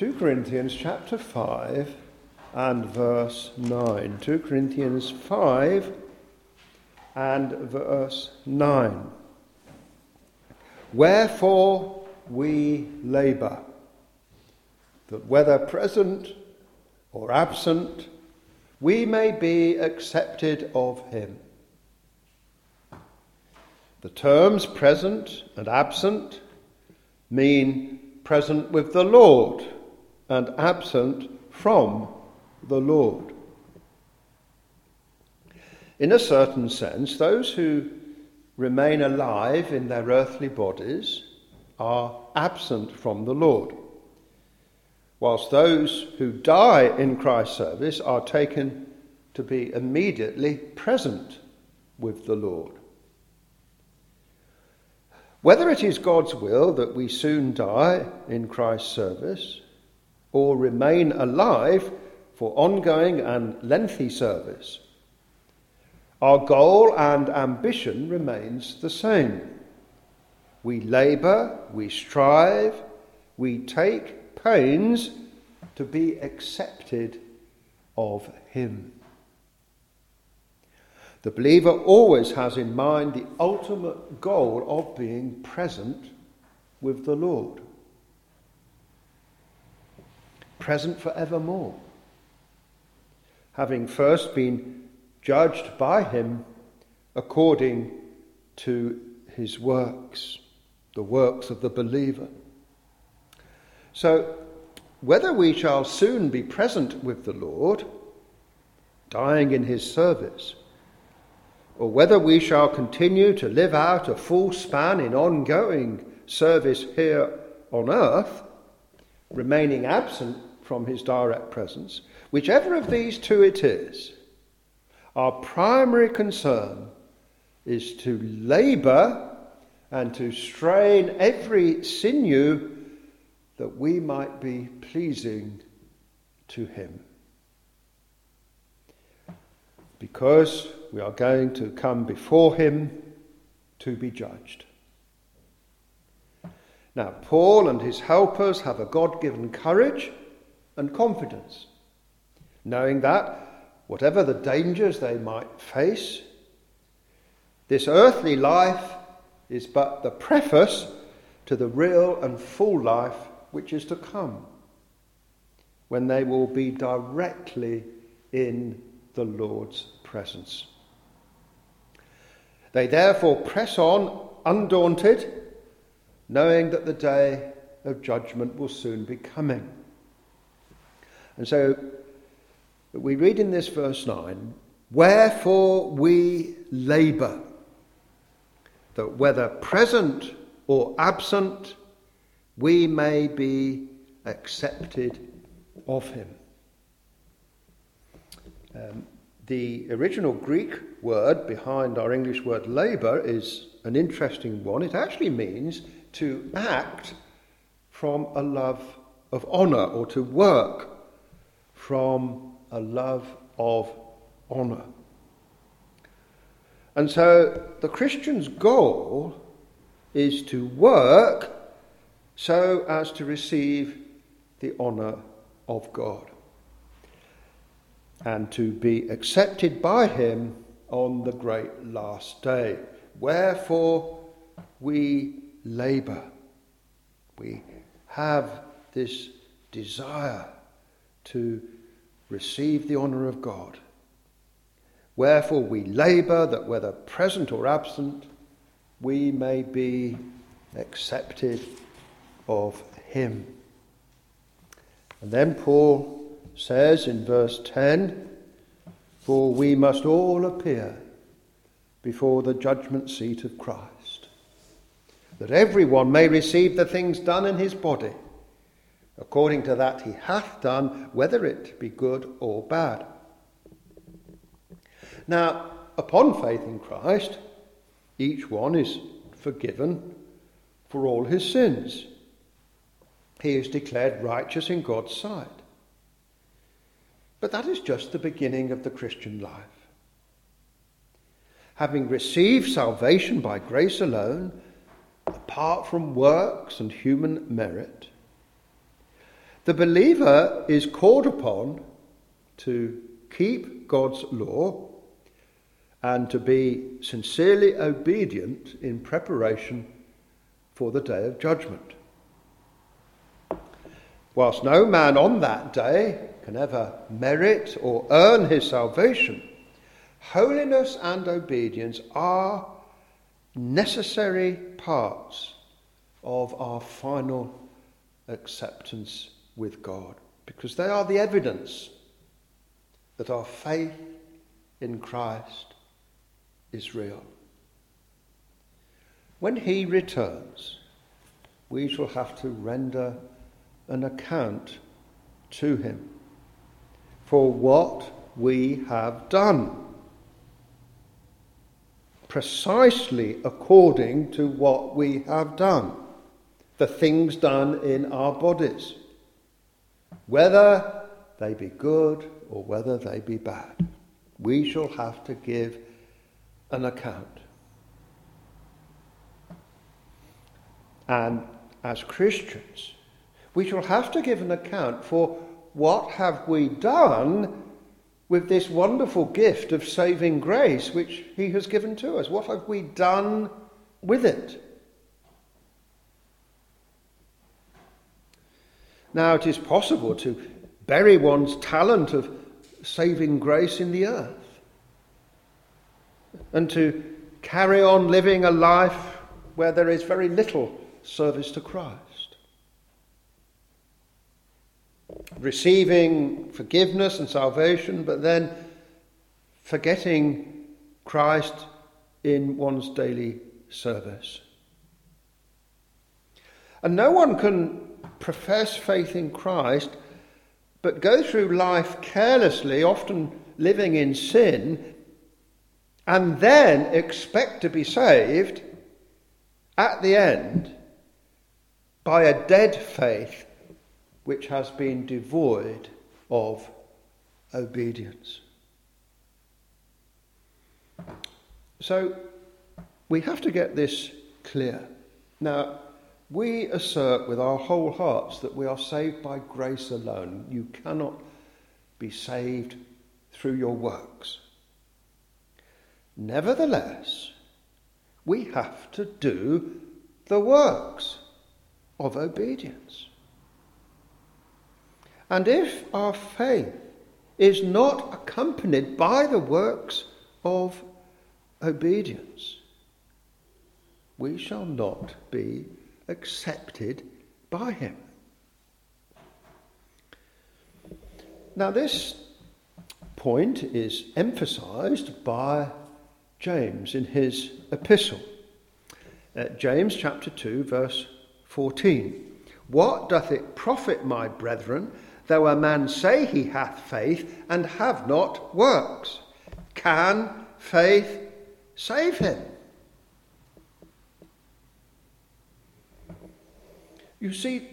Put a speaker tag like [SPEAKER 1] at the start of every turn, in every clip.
[SPEAKER 1] 2 Corinthians chapter 5 and verse 9. 2 Corinthians 5 and verse 9. Wherefore we labour, that whether present or absent, we may be accepted of him. The terms present and absent mean present with the Lord and absent from the Lord. In a certain sense, those who remain alive in their earthly bodies are absent from the Lord, whilst those who die in Christ's service are taken to be immediately present with the Lord. Whether it is God's will that we soon die in Christ's service or remain alive for ongoing and lengthy service, our goal and ambition remains the same. We labour, we strive, we take pains to be accepted of Him. The believer always has in mind the ultimate goal of being present with the Lord present forevermore, having first been judged by him according to his works, the works of the believer. So, whether we shall soon be present with the Lord, dying in his service, or whether we shall continue to live out a full span in ongoing service here on earth, remaining absent from his direct presence, whichever of these two it is, our primary concern is to labour and to strain every sinew that we might be pleasing to him. Because we are going to come before him to be judged. Now, Paul and his helpers have a God given courage and confidence, knowing that whatever the dangers they might face, this earthly life is but the preface to the real and full life which is to come, when they will be directly in the Lord's presence. They therefore press on undaunted, knowing that the day of judgment will soon be coming. And so we read in this verse 9, Wherefore we labour, that whether present or absent, we may be accepted of him. Um, the original Greek word behind our English word labour is an interesting one. It actually means to act from a love of honour or to work from a love of honour. And so the Christian's goal is to work so as to receive the honour of God and to be accepted by Him on the great last day. Wherefore we labour. We have this desire to receive the honour of God. Wherefore we labour that whether present or absent, we may be accepted of Him. And then Paul says in verse 10 For we must all appear before the judgment seat of Christ, that everyone may receive the things done in his body according to that he hath done, whether it be good or bad. Now, upon faith in Christ, each one is forgiven for all his sins. He is declared righteous in God's sight. But that is just the beginning of the Christian life. Having received salvation by grace alone, apart from works and human merit, The believer is called upon to keep God's law and to be sincerely obedient in preparation for the day of judgment. Whilst no man on that day can ever merit or earn his salvation, holiness and obedience are necessary parts of our final acceptance with God because they are the evidence that our faith in Christ is real. When he returns, we shall have to render an account to him for what we have done, precisely according to what we have done, the things done in our bodies, whether they be good or whether they be bad. We shall have to give an account. And as Christians, we shall have to give an account for what have we done with this wonderful gift of saving grace which he has given to us. What have we done with it? Now, it is possible to bury one's talent of saving grace in the earth and to carry on living a life where there is very little service to Christ. Receiving forgiveness and salvation, but then forgetting Christ in one's daily service. And no one can profess faith in Christ but go through life carelessly, often living in sin, and then expect to be saved at the end by a dead faith which has been devoid of obedience. So we have to get this clear. Now, we assert with our whole hearts that we are saved by grace alone. You cannot be saved through your works. Nevertheless, we have to do the works of obedience. And if our faith is not accompanied by the works of obedience, we shall not be accepted by Him. Now, this point is emphasized by James in his epistle. Uh, James chapter 2, verse 14. What doth it profit, my brethren, though a man say he hath faith and have not works? Can faith save him? You see,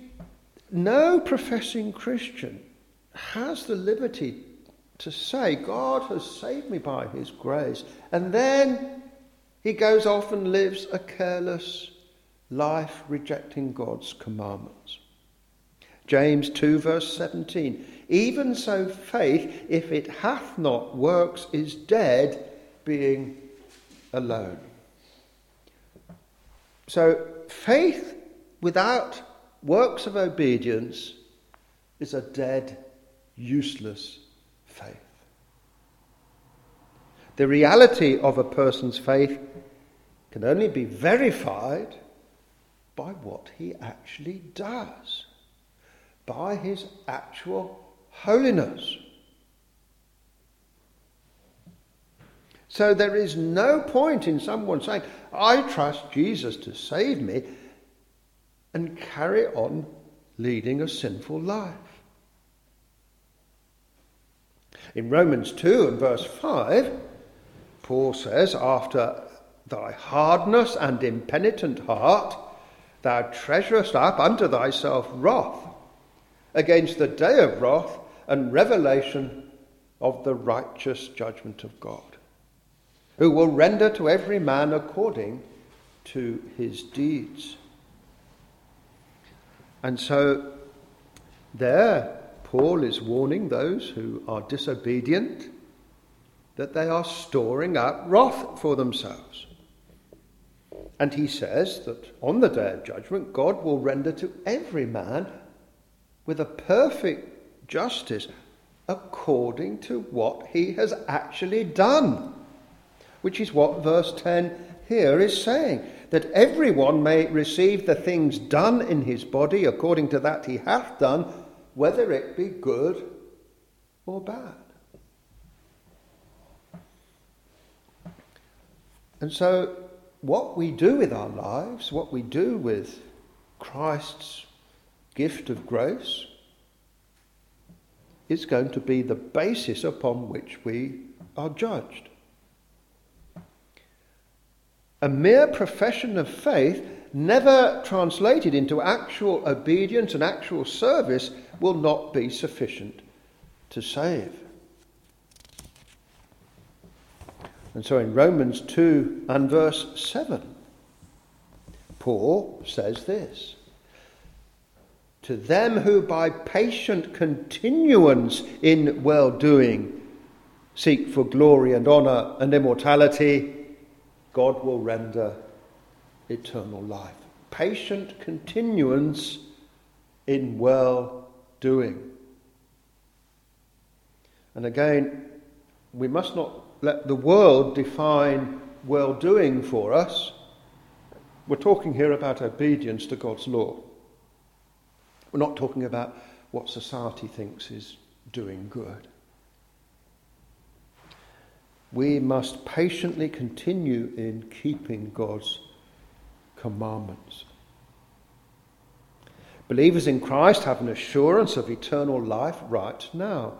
[SPEAKER 1] no professing Christian has the liberty to say, God has saved me by his grace, and then he goes off and lives a careless, life rejecting God's commandments. James 2, verse 17. Even so, faith, if it hath not works, is dead, being alone. So, faith without works of obedience is a dead, useless faith. The reality of a person's faith can only be verified by what he actually does, by his actual holiness. So there is no point in someone saying, I trust Jesus to save me, and carry on leading a sinful life. In Romans 2 and verse 5, Paul says, After thy hardness and impenitent heart, thou treasurest up unto thyself wrath against the day of wrath and revelation of the righteous judgment of God, who will render to every man according to his deeds. And so There, Paul is warning those who are disobedient that they are storing up wrath for themselves. And he says that on the day of judgment, God will render to every man with a perfect justice according to what he has actually done, which is what verse 10 here is saying that everyone may receive the things done in his body according to that he hath done, whether it be good or bad. And so, what we do with our lives, what we do with Christ's gift of grace, is going to be the basis upon which we are judged. A mere profession of faith, never translated into actual obedience and actual service, will not be sufficient to save. And so in Romans 2 and verse 7, Paul says this To them who by patient continuance in well doing seek for glory and honour and immortality, God will render eternal life. Patient continuance in well doing. And again, we must not let the world define well doing for us. We're talking here about obedience to God's law. We're not talking about what society thinks is doing good. We must patiently continue in keeping God's commandments. Believers in Christ have an assurance of eternal life right now.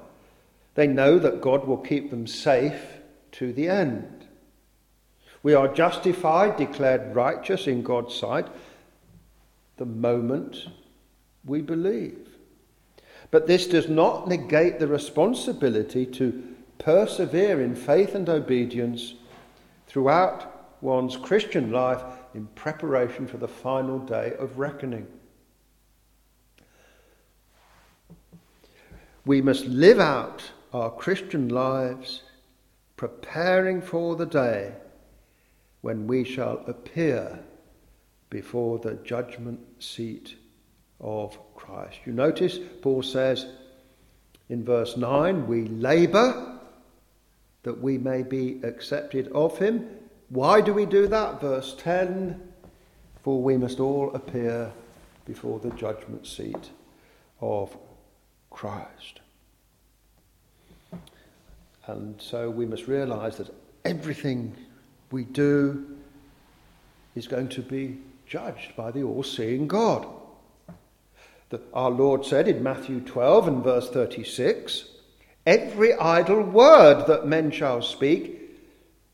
[SPEAKER 1] They know that God will keep them safe to the end. We are justified, declared righteous in God's sight, the moment we believe. But this does not negate the responsibility to persevere in faith and obedience throughout one's Christian life in preparation for the final day of reckoning. We must live out our Christian lives preparing for the day when we shall appear before the judgment seat of Christ. You notice Paul says in verse 9, we labour that we may be accepted of him. Why do we do that? Verse 10 For we must all appear before the judgment seat of Christ. And so we must realize that everything we do is going to be judged by the all seeing God. That our Lord said in Matthew 12 and verse 36 Every idle word that men shall speak,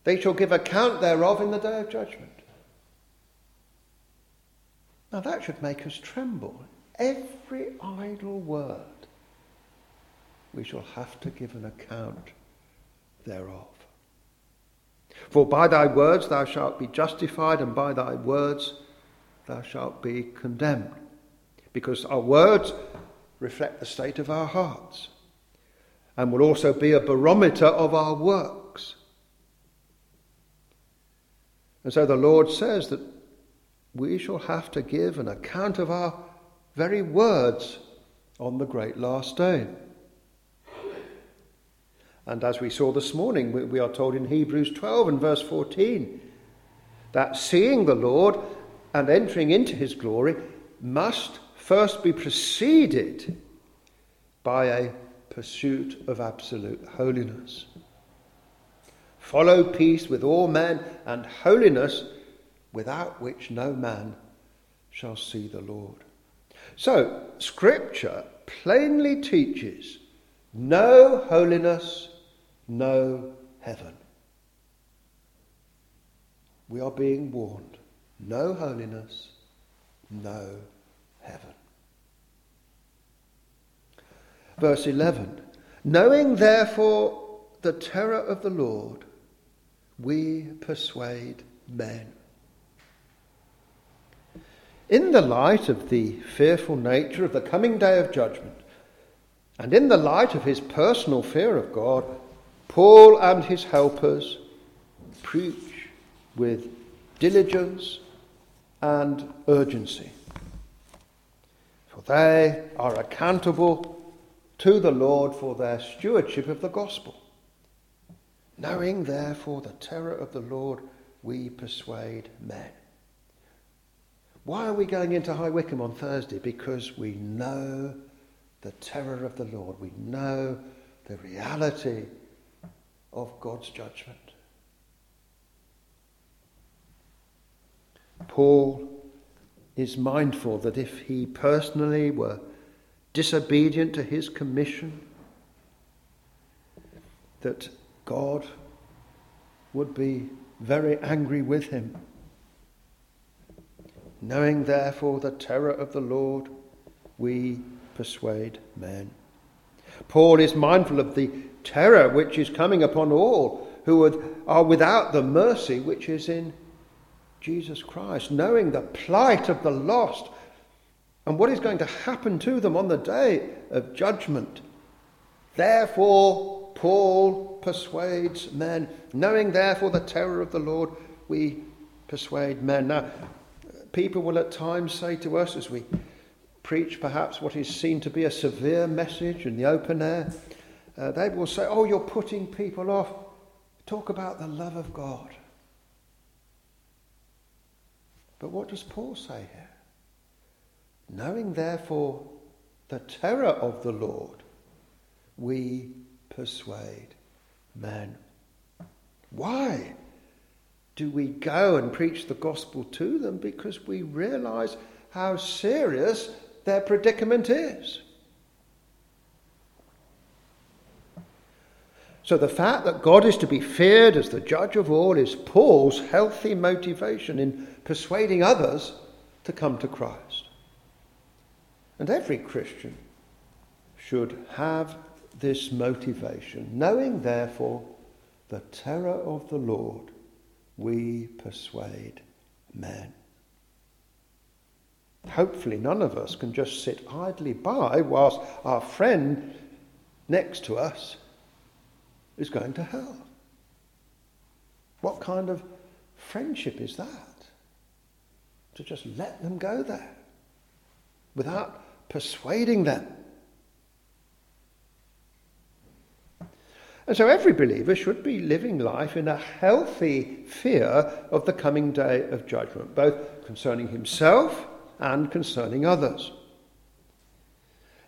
[SPEAKER 1] they shall give account thereof in the day of judgment. Now that should make us tremble. Every idle word we shall have to give an account thereof. For by thy words thou shalt be justified, and by thy words thou shalt be condemned. Because our words reflect the state of our hearts and will also be a barometer of our works. And so the Lord says that we shall have to give an account of our very words on the great last day. And as we saw this morning, we are told in Hebrews 12 and verse 14 that seeing the Lord and entering into his glory must first be preceded by a pursuit of absolute holiness. Follow peace with all men and holiness, without which no man shall see the Lord. So, Scripture plainly teaches no holiness no heaven. We are being warned no holiness, no heaven. Verse 11 Knowing therefore the terror of the Lord, we persuade men. In the light of the fearful nature of the coming day of judgment, And in the light of his personal fear of God, Paul and his helpers preach with diligence and urgency. For they are accountable to the Lord for their stewardship of the gospel. Knowing therefore the terror of the Lord, we persuade men. Why are we going into High Wycombe on Thursday? Because we know the terror of the Lord. We know the reality of God's judgment. Paul is mindful that if he personally were disobedient to his commission, that God would be very angry with him. Knowing therefore the terror of the Lord, we persuade men. Paul is mindful of the terror which is coming upon all who are without the mercy which is in Jesus Christ, knowing the plight of the lost and what is going to happen to them on the day of judgment. Therefore, Paul persuades men. Knowing, therefore, the terror of the Lord, we persuade men. Now, people will at times say to us as we preach perhaps what is seen to be a severe message in the open air, uh, they will say, Oh, you're putting people off. Talk about the love of God. But what does Paul say here? Knowing therefore the terror of the Lord, we persuade men. Why do we go and preach the gospel to them? Because we realize how serious their predicament is. So the fact that God is to be feared as the judge of all is Paul's healthy motivation in persuading others to come to Christ. And every Christian should have this motivation, knowing therefore the terror of the Lord, we persuade men. Hopefully, none of us can just sit idly by whilst our friend next to us is going to hell. What kind of friendship is that? To just let them go there without persuading them. And so every believer should be living life in a healthy fear of the coming day of judgment, both concerning himself and concerning others.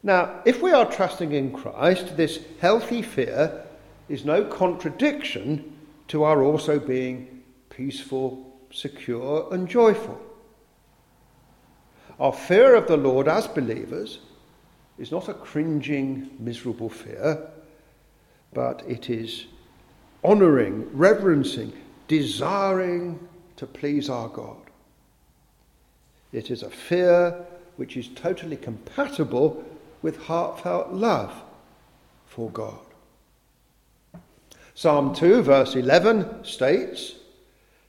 [SPEAKER 1] Now, if we are trusting in Christ, this healthy fear is no contradiction to our also being peaceful, secure, and joyful. Our fear of the Lord as believers is not a cringing, miserable fear, but it is honouring, reverencing, desiring to please our God. It is a fear which is totally compatible with heartfelt love for God. Psalm 2, verse 11 states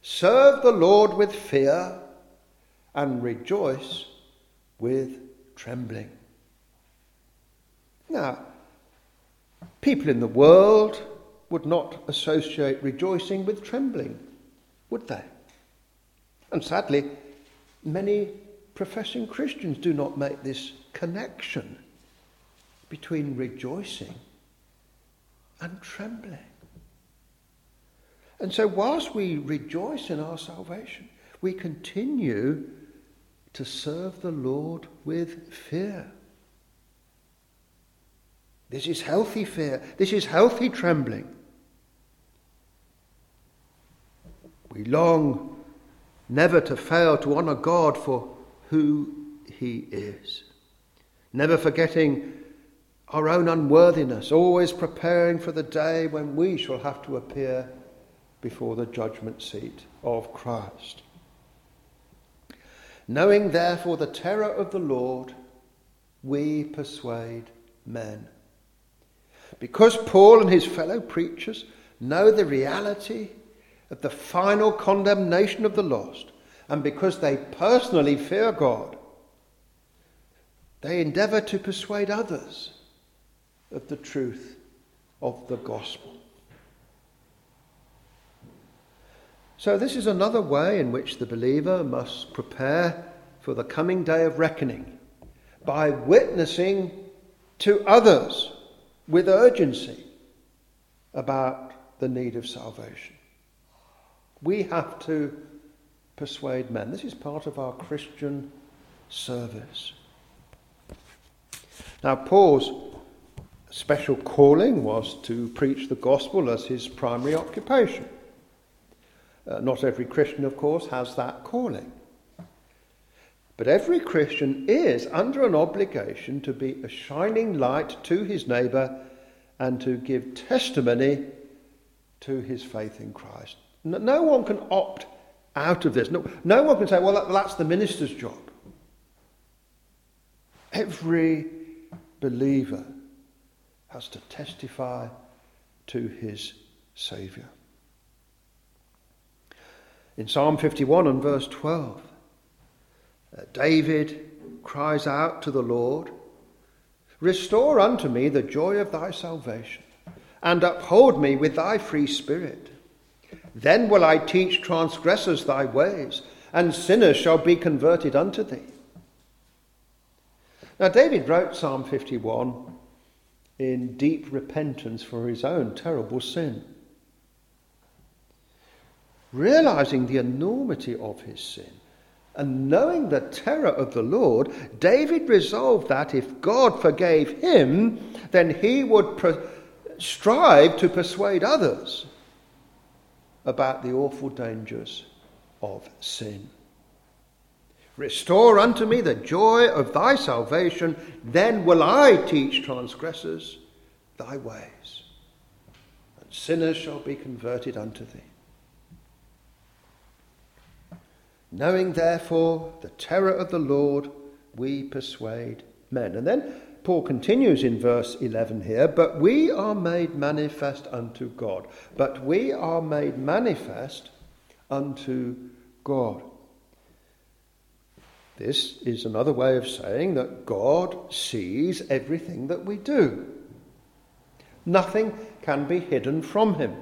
[SPEAKER 1] Serve the Lord with fear and rejoice with trembling. Now, people in the world would not associate rejoicing with trembling, would they? And sadly, many professing Christians do not make this connection between rejoicing and trembling. And so, whilst we rejoice in our salvation, we continue to serve the Lord with fear. This is healthy fear. This is healthy trembling. We long never to fail to honour God for who He is, never forgetting our own unworthiness, always preparing for the day when we shall have to appear before the judgment seat of Christ. Knowing therefore the terror of the Lord, we persuade men. Because Paul and his fellow preachers know the reality of the final condemnation of the lost, and because they personally fear God, they endeavour to persuade others of the truth of the gospel. So, this is another way in which the believer must prepare for the coming day of reckoning by witnessing to others with urgency about the need of salvation. We have to persuade men. This is part of our Christian service. Now, Paul's special calling was to preach the gospel as his primary occupation. Uh, not every Christian, of course, has that calling. But every Christian is under an obligation to be a shining light to his neighbour and to give testimony to his faith in Christ. No one can opt out of this. No, no one can say, well, that's the minister's job. Every believer has to testify to his Saviour. In Psalm 51 and verse 12, uh, David cries out to the Lord, Restore unto me the joy of thy salvation, and uphold me with thy free spirit. Then will I teach transgressors thy ways, and sinners shall be converted unto thee. Now, David wrote Psalm 51 in deep repentance for his own terrible sin. Realizing the enormity of his sin and knowing the terror of the Lord, David resolved that if God forgave him, then he would strive to persuade others about the awful dangers of sin. Restore unto me the joy of thy salvation, then will I teach transgressors thy ways, and sinners shall be converted unto thee. Knowing therefore the terror of the Lord, we persuade men. And then Paul continues in verse 11 here, but we are made manifest unto God. But we are made manifest unto God. This is another way of saying that God sees everything that we do. Nothing can be hidden from him.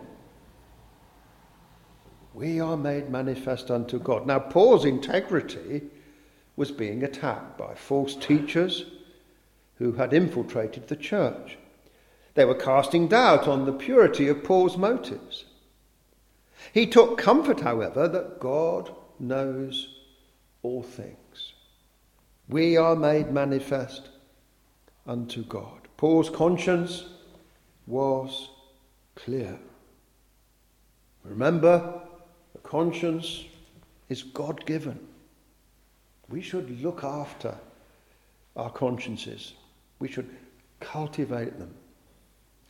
[SPEAKER 1] We are made manifest unto God. Now, Paul's integrity was being attacked by false teachers who had infiltrated the church. They were casting doubt on the purity of Paul's motives. He took comfort, however, that God knows all things. We are made manifest unto God. Paul's conscience was clear. Remember, conscience is God given. We should look after our consciences we should cultivate them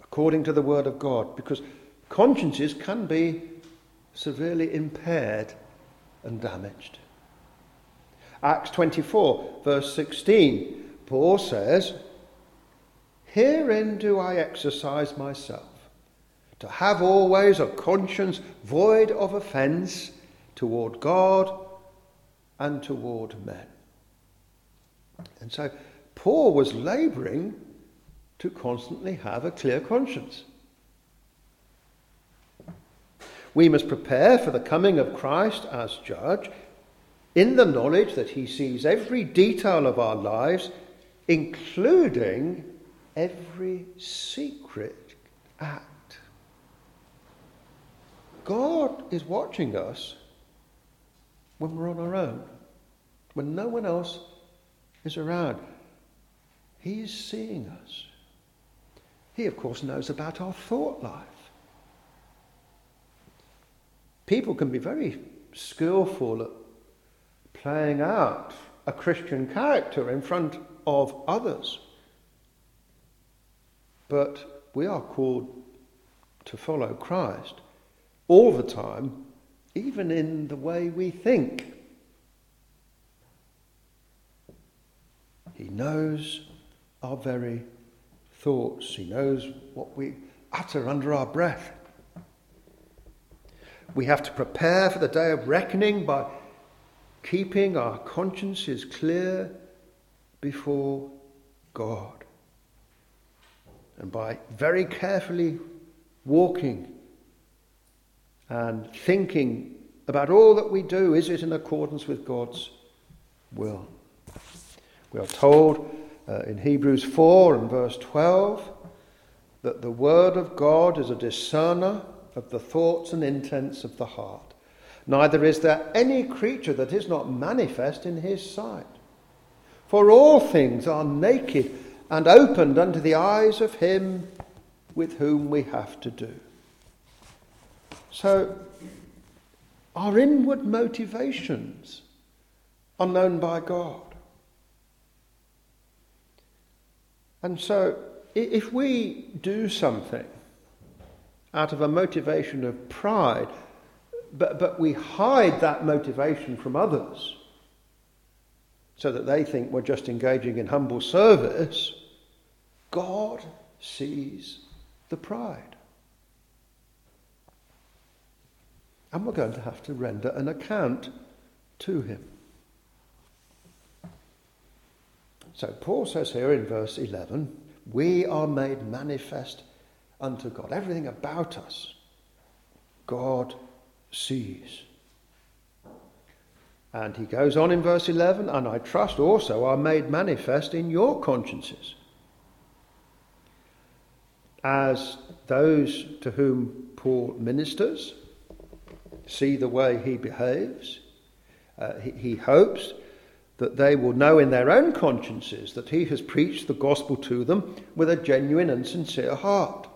[SPEAKER 1] according to the Word of God because consciences can be severely impaired and damaged. Acts 24, verse 16, Paul says, Herein do I exercise myself, to have always a conscience void of offence toward God and toward men. And so Paul was laboring to constantly have a clear conscience. We must prepare for the coming of Christ as judge in the knowledge that he sees every detail of our lives, including every secret act. God is watching us when we're on our own, when no one else is around. He is seeing us. He, of course, knows about our thought life. People can be very skillful at playing out a Christian character in front of others. But we are called to follow Christ all the time, even in the way we think. He knows our very thoughts. He knows what we utter under our breath. We have to prepare for the day of reckoning by keeping our consciences clear before God. and by very carefully walking and thinking about all that we do, is it in accordance with God's will? We are told uh, in Hebrews 4 and verse 12 that the Word of God is a discerner of the thoughts and intents of the heart. Neither is there any creature that is not manifest in his sight. For all things are naked and opened unto the eyes of him with whom we have to do. So, our inward motivations are known by God. And so, if we do something out of a motivation of pride, but, but we hide that motivation from others so that they think we're just engaging in humble service, God sees the pride. And we're going to have to render an account to him. So Paul says here in verse 11, we are made manifest unto God. Everything about us, God sees. And he goes on in verse 11, and I trust also are made manifest in your consciences. As those to whom Paul ministers see the way he behaves, uh, he, he hopes that they will know in their own consciences that he has preached the gospel to them with a genuine and sincere heart.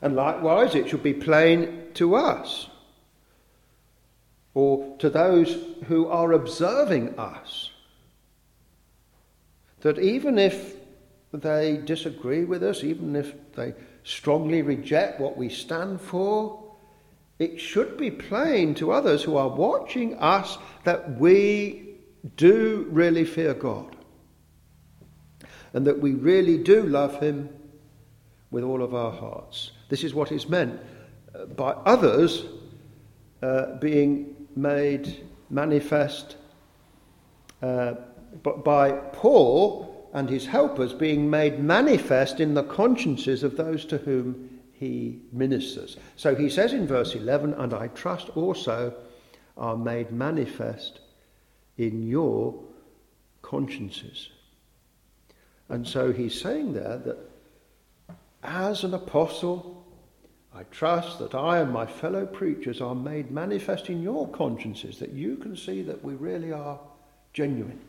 [SPEAKER 1] And likewise, it should be plain to us or to those who are observing us that even if they disagree with us, even if they strongly reject what we stand for, it should be plain to others who are watching us that we do really fear God and that we really do love Him with all of our hearts. This is what is meant uh, by others uh, being made manifest, uh, but by Paul and his helpers being made manifest in the consciences of those to whom he ministers. So he says in verse 11, and I trust also are made manifest in your consciences. And so he's saying there that as an apostle, I trust that I and my fellow preachers are made manifest in your consciences, that you can see that we really are genuine.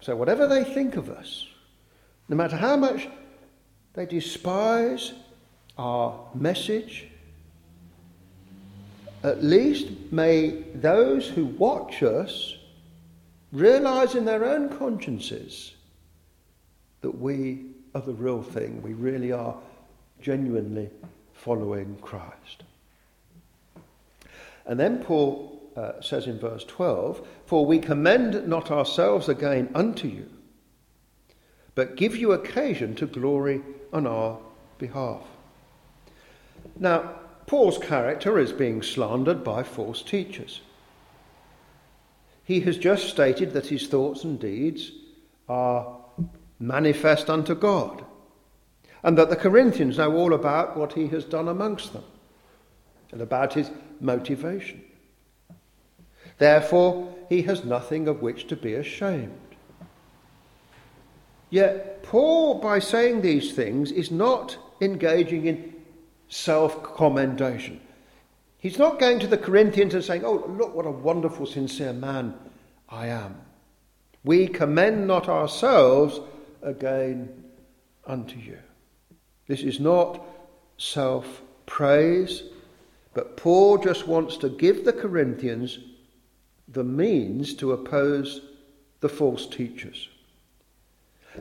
[SPEAKER 1] So, whatever they think of us, no matter how much they despise our message. At least may those who watch us realize in their own consciences that we are the real thing. We really are genuinely following Christ. And then Paul uh, says in verse 12, For we commend not ourselves again unto you, but give you occasion to glory on our behalf. Now, Paul's character is being slandered by false teachers. He has just stated that his thoughts and deeds are manifest unto God, and that the Corinthians know all about what he has done amongst them and about his motivation. Therefore, he has nothing of which to be ashamed. Yet, Paul, by saying these things, is not engaging in self commendation. He's not going to the Corinthians and saying, Oh, look what a wonderful, sincere man I am. We commend not ourselves again unto you. This is not self praise, but Paul just wants to give the Corinthians the means to oppose the false teachers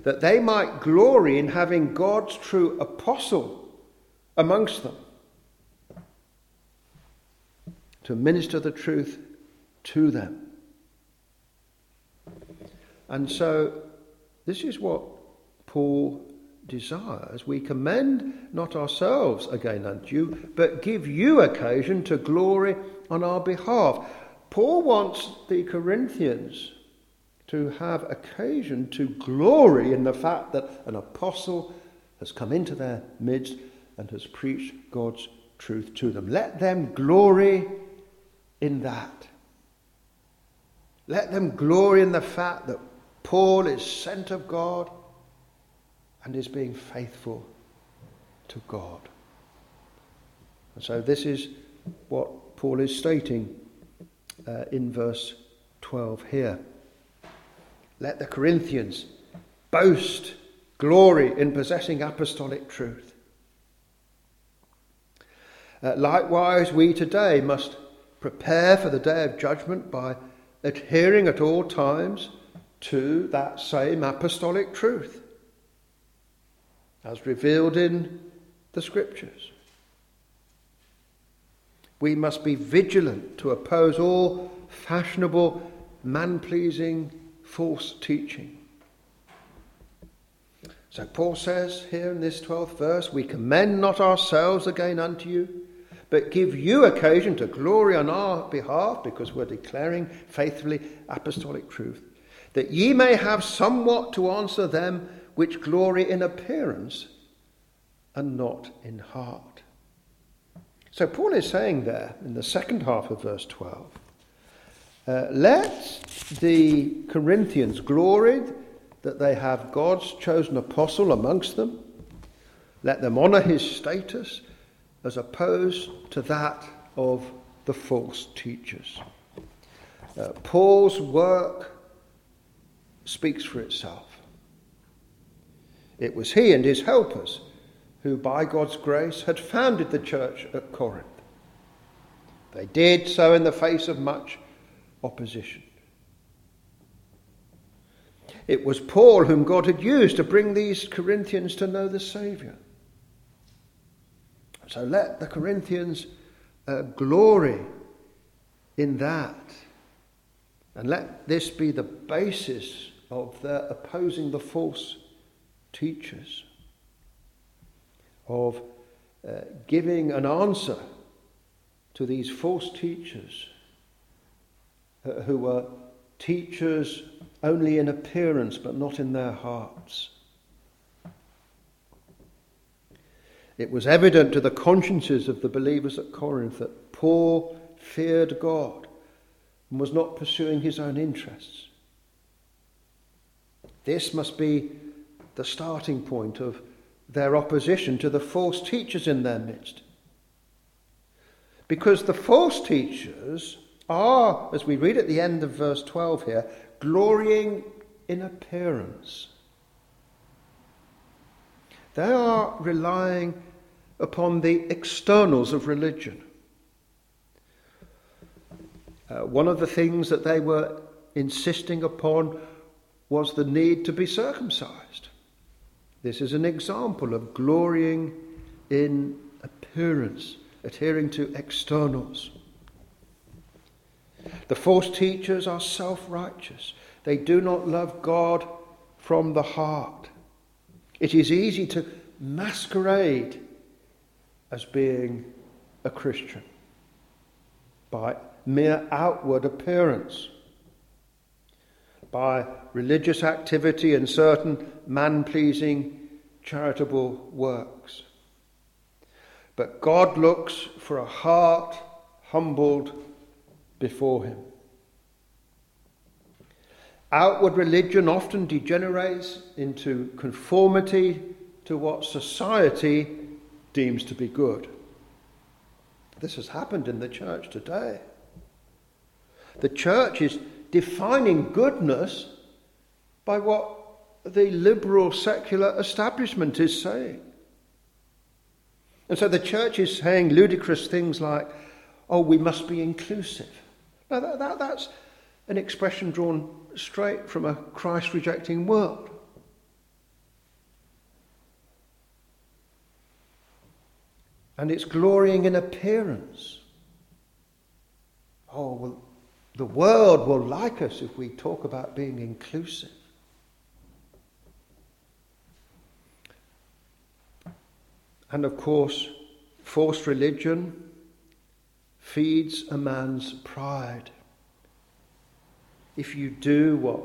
[SPEAKER 1] that they might glory in having God's true apostle amongst them to minister the truth to them. And so, this is what Paul desires. We commend not ourselves again unto you, but give you occasion to glory on our behalf. Paul wants the Corinthians to have occasion to glory in the fact that an apostle has come into their midst and has preached God's truth to them. Let them glory in that. Let them glory in the fact that Paul is sent of God and is being faithful to God. And so this is what Paul is stating uh, in verse 12 here. Let the Corinthians boast glory in possessing apostolic truth. Uh, likewise, we today must prepare for the day of judgment by adhering at all times to that same apostolic truth as revealed in the Scriptures. We must be vigilant to oppose all fashionable, man pleasing, false teaching. So Paul says here in this 12th verse, We commend not ourselves again unto you, but give you occasion to glory on our behalf, because we're declaring faithfully apostolic truth, that ye may have somewhat to answer them which glory in appearance and not in heart. So Paul is saying there in the second half of verse 12 uh, let the Corinthians glory that they have God's chosen apostle amongst them. Let them honour his status as opposed to that of the false teachers. Uh, Paul's work speaks for itself. It was he and his helpers who, by God's grace, had founded the church at Corinth. They did so in the face of much opposition. It was Paul whom God had used to bring these Corinthians to know the Saviour. So let the Corinthians uh, glory in that. And let this be the basis of their opposing the false teachers of uh, giving an answer to these false teachers who were teachers only in appearance but not in their hearts. It was evident to the consciences of the believers at Corinth that Paul feared God and was not pursuing his own interests. This must be the starting point of their opposition to the false teachers in their midst. Because the false teachers are, as we read at the end of verse 12 here, glorying in appearance. They are relying upon the externals of religion. Uh, one of the things that they were insisting upon was the need to be circumcised. This is an example of glorying in appearance, adhering to externals. The false teachers are self righteous. They do not love God from the heart. It is easy to masquerade as being a Christian by mere outward appearance, by religious activity and certain man pleasing charitable works. But God looks for a heart humbled before Him. Outward religion often degenerates into conformity to what society deems to be good. This has happened in the church today. The church is defining goodness by what the liberal secular establishment is saying. And so the church is saying ludicrous things like, oh, we must be inclusive. Now, that, that, that's an expression drawn straight from a Christ rejecting world. And it's glorying in appearance. Oh, well, the world will like us if we talk about being inclusive. And of course, forced religion feeds a man's pride. If you do what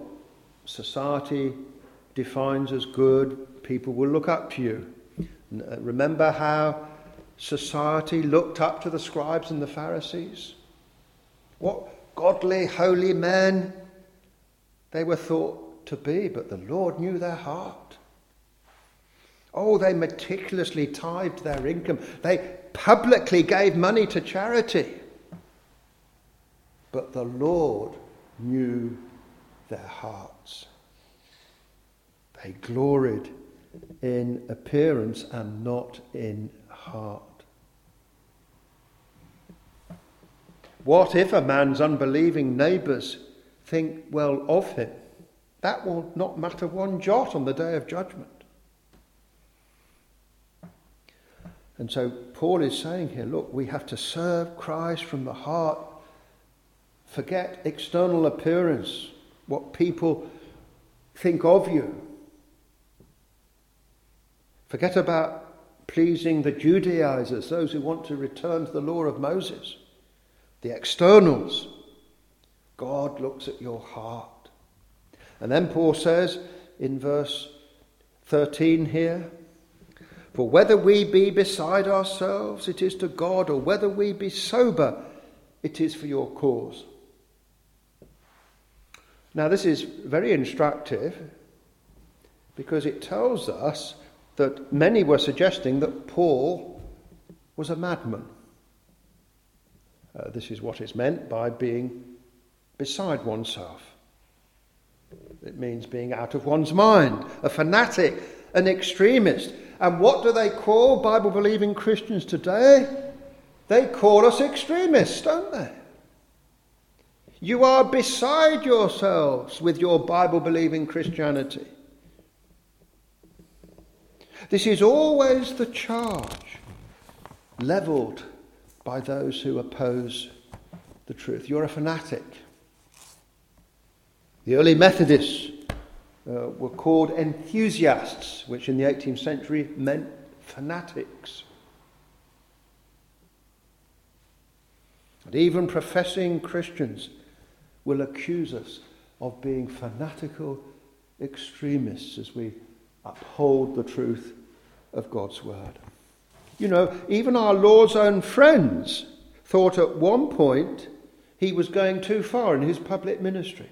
[SPEAKER 1] society defines as good, people will look up to you. Uh, remember how society looked up to the scribes and the Pharisees? What godly, holy men they were thought to be, but the Lord knew their heart. Oh, they meticulously tithed their income. They publicly gave money to charity. But the Lord knew their hearts. They gloried in appearance and not in heart. What if a man's unbelieving neighbours think well of him? That will not matter one jot on the day of judgment. And so Paul is saying here look, we have to serve Christ from the heart. Forget external appearance, what people think of you. Forget about pleasing the Judaizers, those who want to return to the law of Moses, the externals. God looks at your heart. And then Paul says in verse 13 here, For whether we be beside ourselves, it is to God, or whether we be sober, it is for your cause. Now, this is very instructive because it tells us that many were suggesting that Paul was a madman. Uh, this is what is meant by being beside oneself. It means being out of one's mind, a fanatic, an extremist. And what do they call Bible believing Christians today? They call us extremists, don't they? You are beside yourselves with your Bible believing Christianity. This is always the charge levelled by those who oppose the truth. You're a fanatic. The early Methodists uh, were called enthusiasts, which in the 18th century meant fanatics. And even professing Christians will accuse us of being fanatical extremists as we uphold the truth of God's word. You know, even our Lord's own friends thought at one point he was going too far in his public ministry.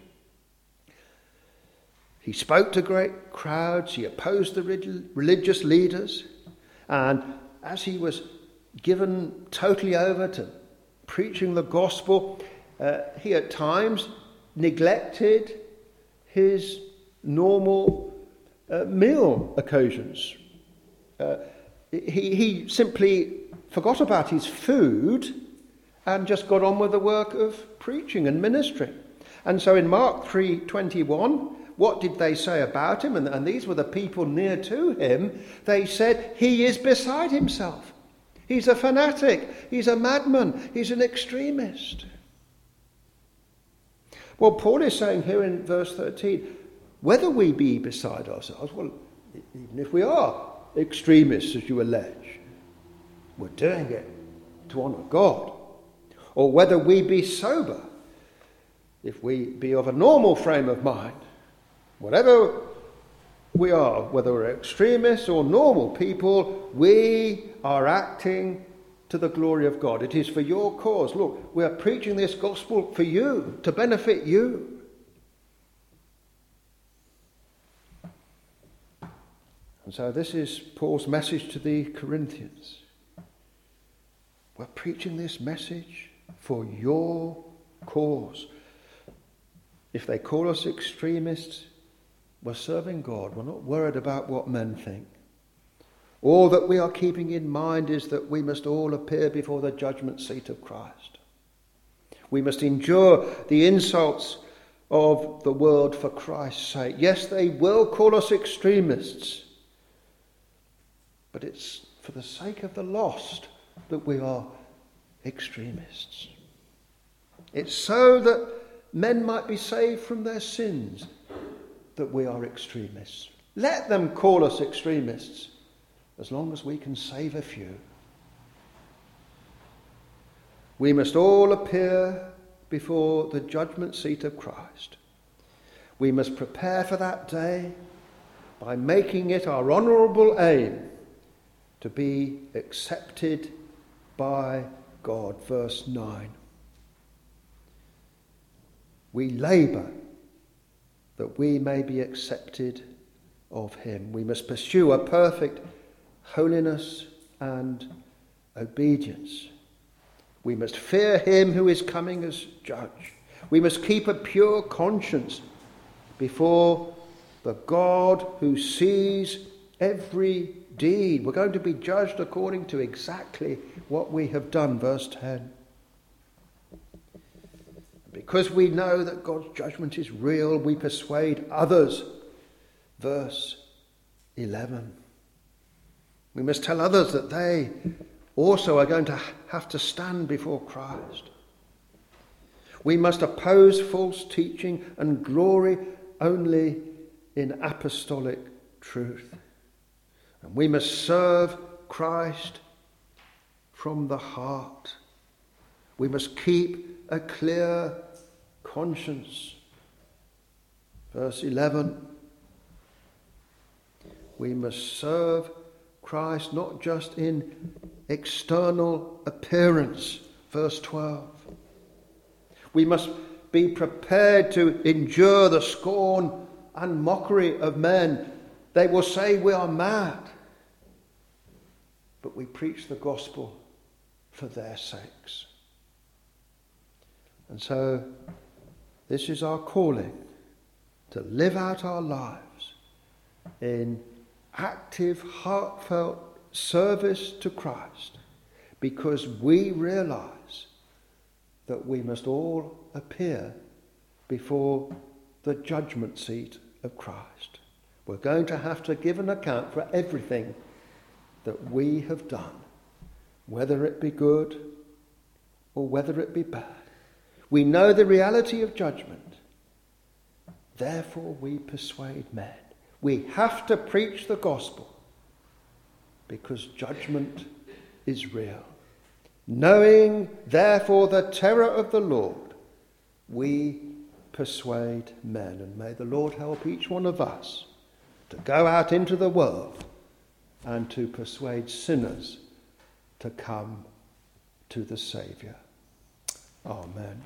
[SPEAKER 1] He spoke to great crowds, he opposed the religious leaders, and as he was given totally over to preaching the gospel, uh, he at times neglected his normal uh, meal occasions. Uh, he, he simply forgot about his food and just got on with the work of preaching and ministry. And so in Mark 3:21, what did they say about him? And, and these were the people near to him. They said, He is beside himself. He's a fanatic. He's a madman. He's an extremist. Well, Paul is saying here in verse 13 whether we be beside ourselves, well, even if we are extremists, as you allege, we're doing it to honour God. Or whether we be sober, if we be of a normal frame of mind, whatever we are, whether we're extremists or normal people, we are acting to the glory of God. It is for your cause. Look, we are preaching this gospel for you, to benefit you. And so, this is Paul's message to the Corinthians. We're preaching this message for your cause. If they call us extremists, we're serving God. We're not worried about what men think. All that we are keeping in mind is that we must all appear before the judgment seat of Christ. We must endure the insults of the world for Christ's sake. Yes, they will call us extremists but it's for the sake of the lost that we are extremists. It's so that men might be saved from their sins that we are extremists. Let them call us extremists as long as we can save a few. We must all appear before the judgment seat of Christ. We must prepare for that day by making it our honourable aim to be accepted by God. Verse 9. We labour that we may be accepted of Him. We must pursue a perfect holiness and obedience. We must fear Him who is coming as judge. We must keep a pure conscience before the God who sees every deed. We're going to be judged according to exactly what we have done. Verse 10. Because we know that God's judgment is real, we persuade others. Verse 11. We must tell others that they also are going to have to stand before Christ. We must oppose false teaching and glory only in apostolic truth. And we must serve Christ from the heart. We must keep a clear conscience. Verse 11 we must serve Christ not just in external appearance. Verse 12. We must be prepared to endure the scorn and mockery of men. They will say we are mad but we preach the gospel for their sakes. And so, this is our calling to live out our lives in active, heartfelt service to Christ because we realize that we must all appear before the judgment seat of Christ. We're going to have to give an account for everything that we have done, whether it be good or whether it be bad. We know the reality of judgment. Therefore, we persuade men. We have to preach the gospel because judgment is real. Knowing, therefore, the terror of the Lord, we persuade men. And may the Lord help each one of us to go out into the world and to persuade sinners to come to the Saviour. Amen.